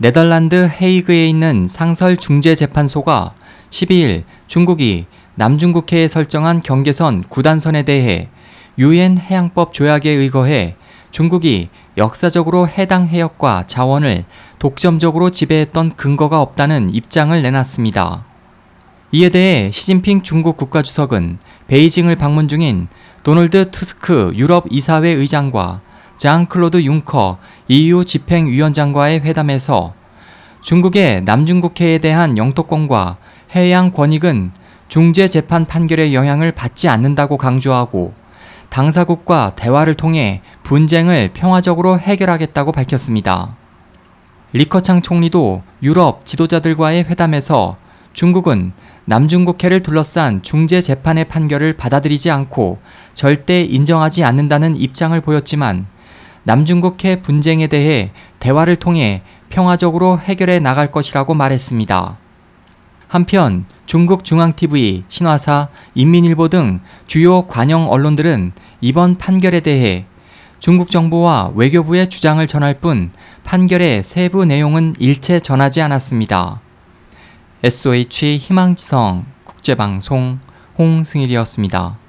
네덜란드 헤이그에 있는 상설 중재재판소가 12일 중국이 남중국해에 설정한 경계선 9단선에 대해 유엔 해양법 조약에 의거해 중국이 역사적으로 해당 해역과 자원을 독점적으로 지배했던 근거가 없다는 입장을 내놨습니다. 이에 대해 시진핑 중국 국가주석은 베이징을 방문 중인 도널드 투스크 유럽 이사회 의장과 장 클로드 융커 EU 집행위원장과의 회담에서 중국의 남중국해에 대한 영토권과 해양 권익은 중재 재판 판결의 영향을 받지 않는다고 강조하고 당사국과 대화를 통해 분쟁을 평화적으로 해결하겠다고 밝혔습니다. 리커창 총리도 유럽 지도자들과의 회담에서 중국은 남중국해를 둘러싼 중재 재판의 판결을 받아들이지 않고 절대 인정하지 않는다는 입장을 보였지만 남중국해 분쟁에 대해 대화를 통해 평화적으로 해결해 나갈 것이라고 말했습니다. 한편 중국 중앙TV, 신화사, 인민일보 등 주요 관영 언론들은 이번 판결에 대해 중국 정부와 외교부의 주장을 전할 뿐 판결의 세부 내용은 일체 전하지 않았습니다. SOH 희망지성 국제방송 홍승일이었습니다.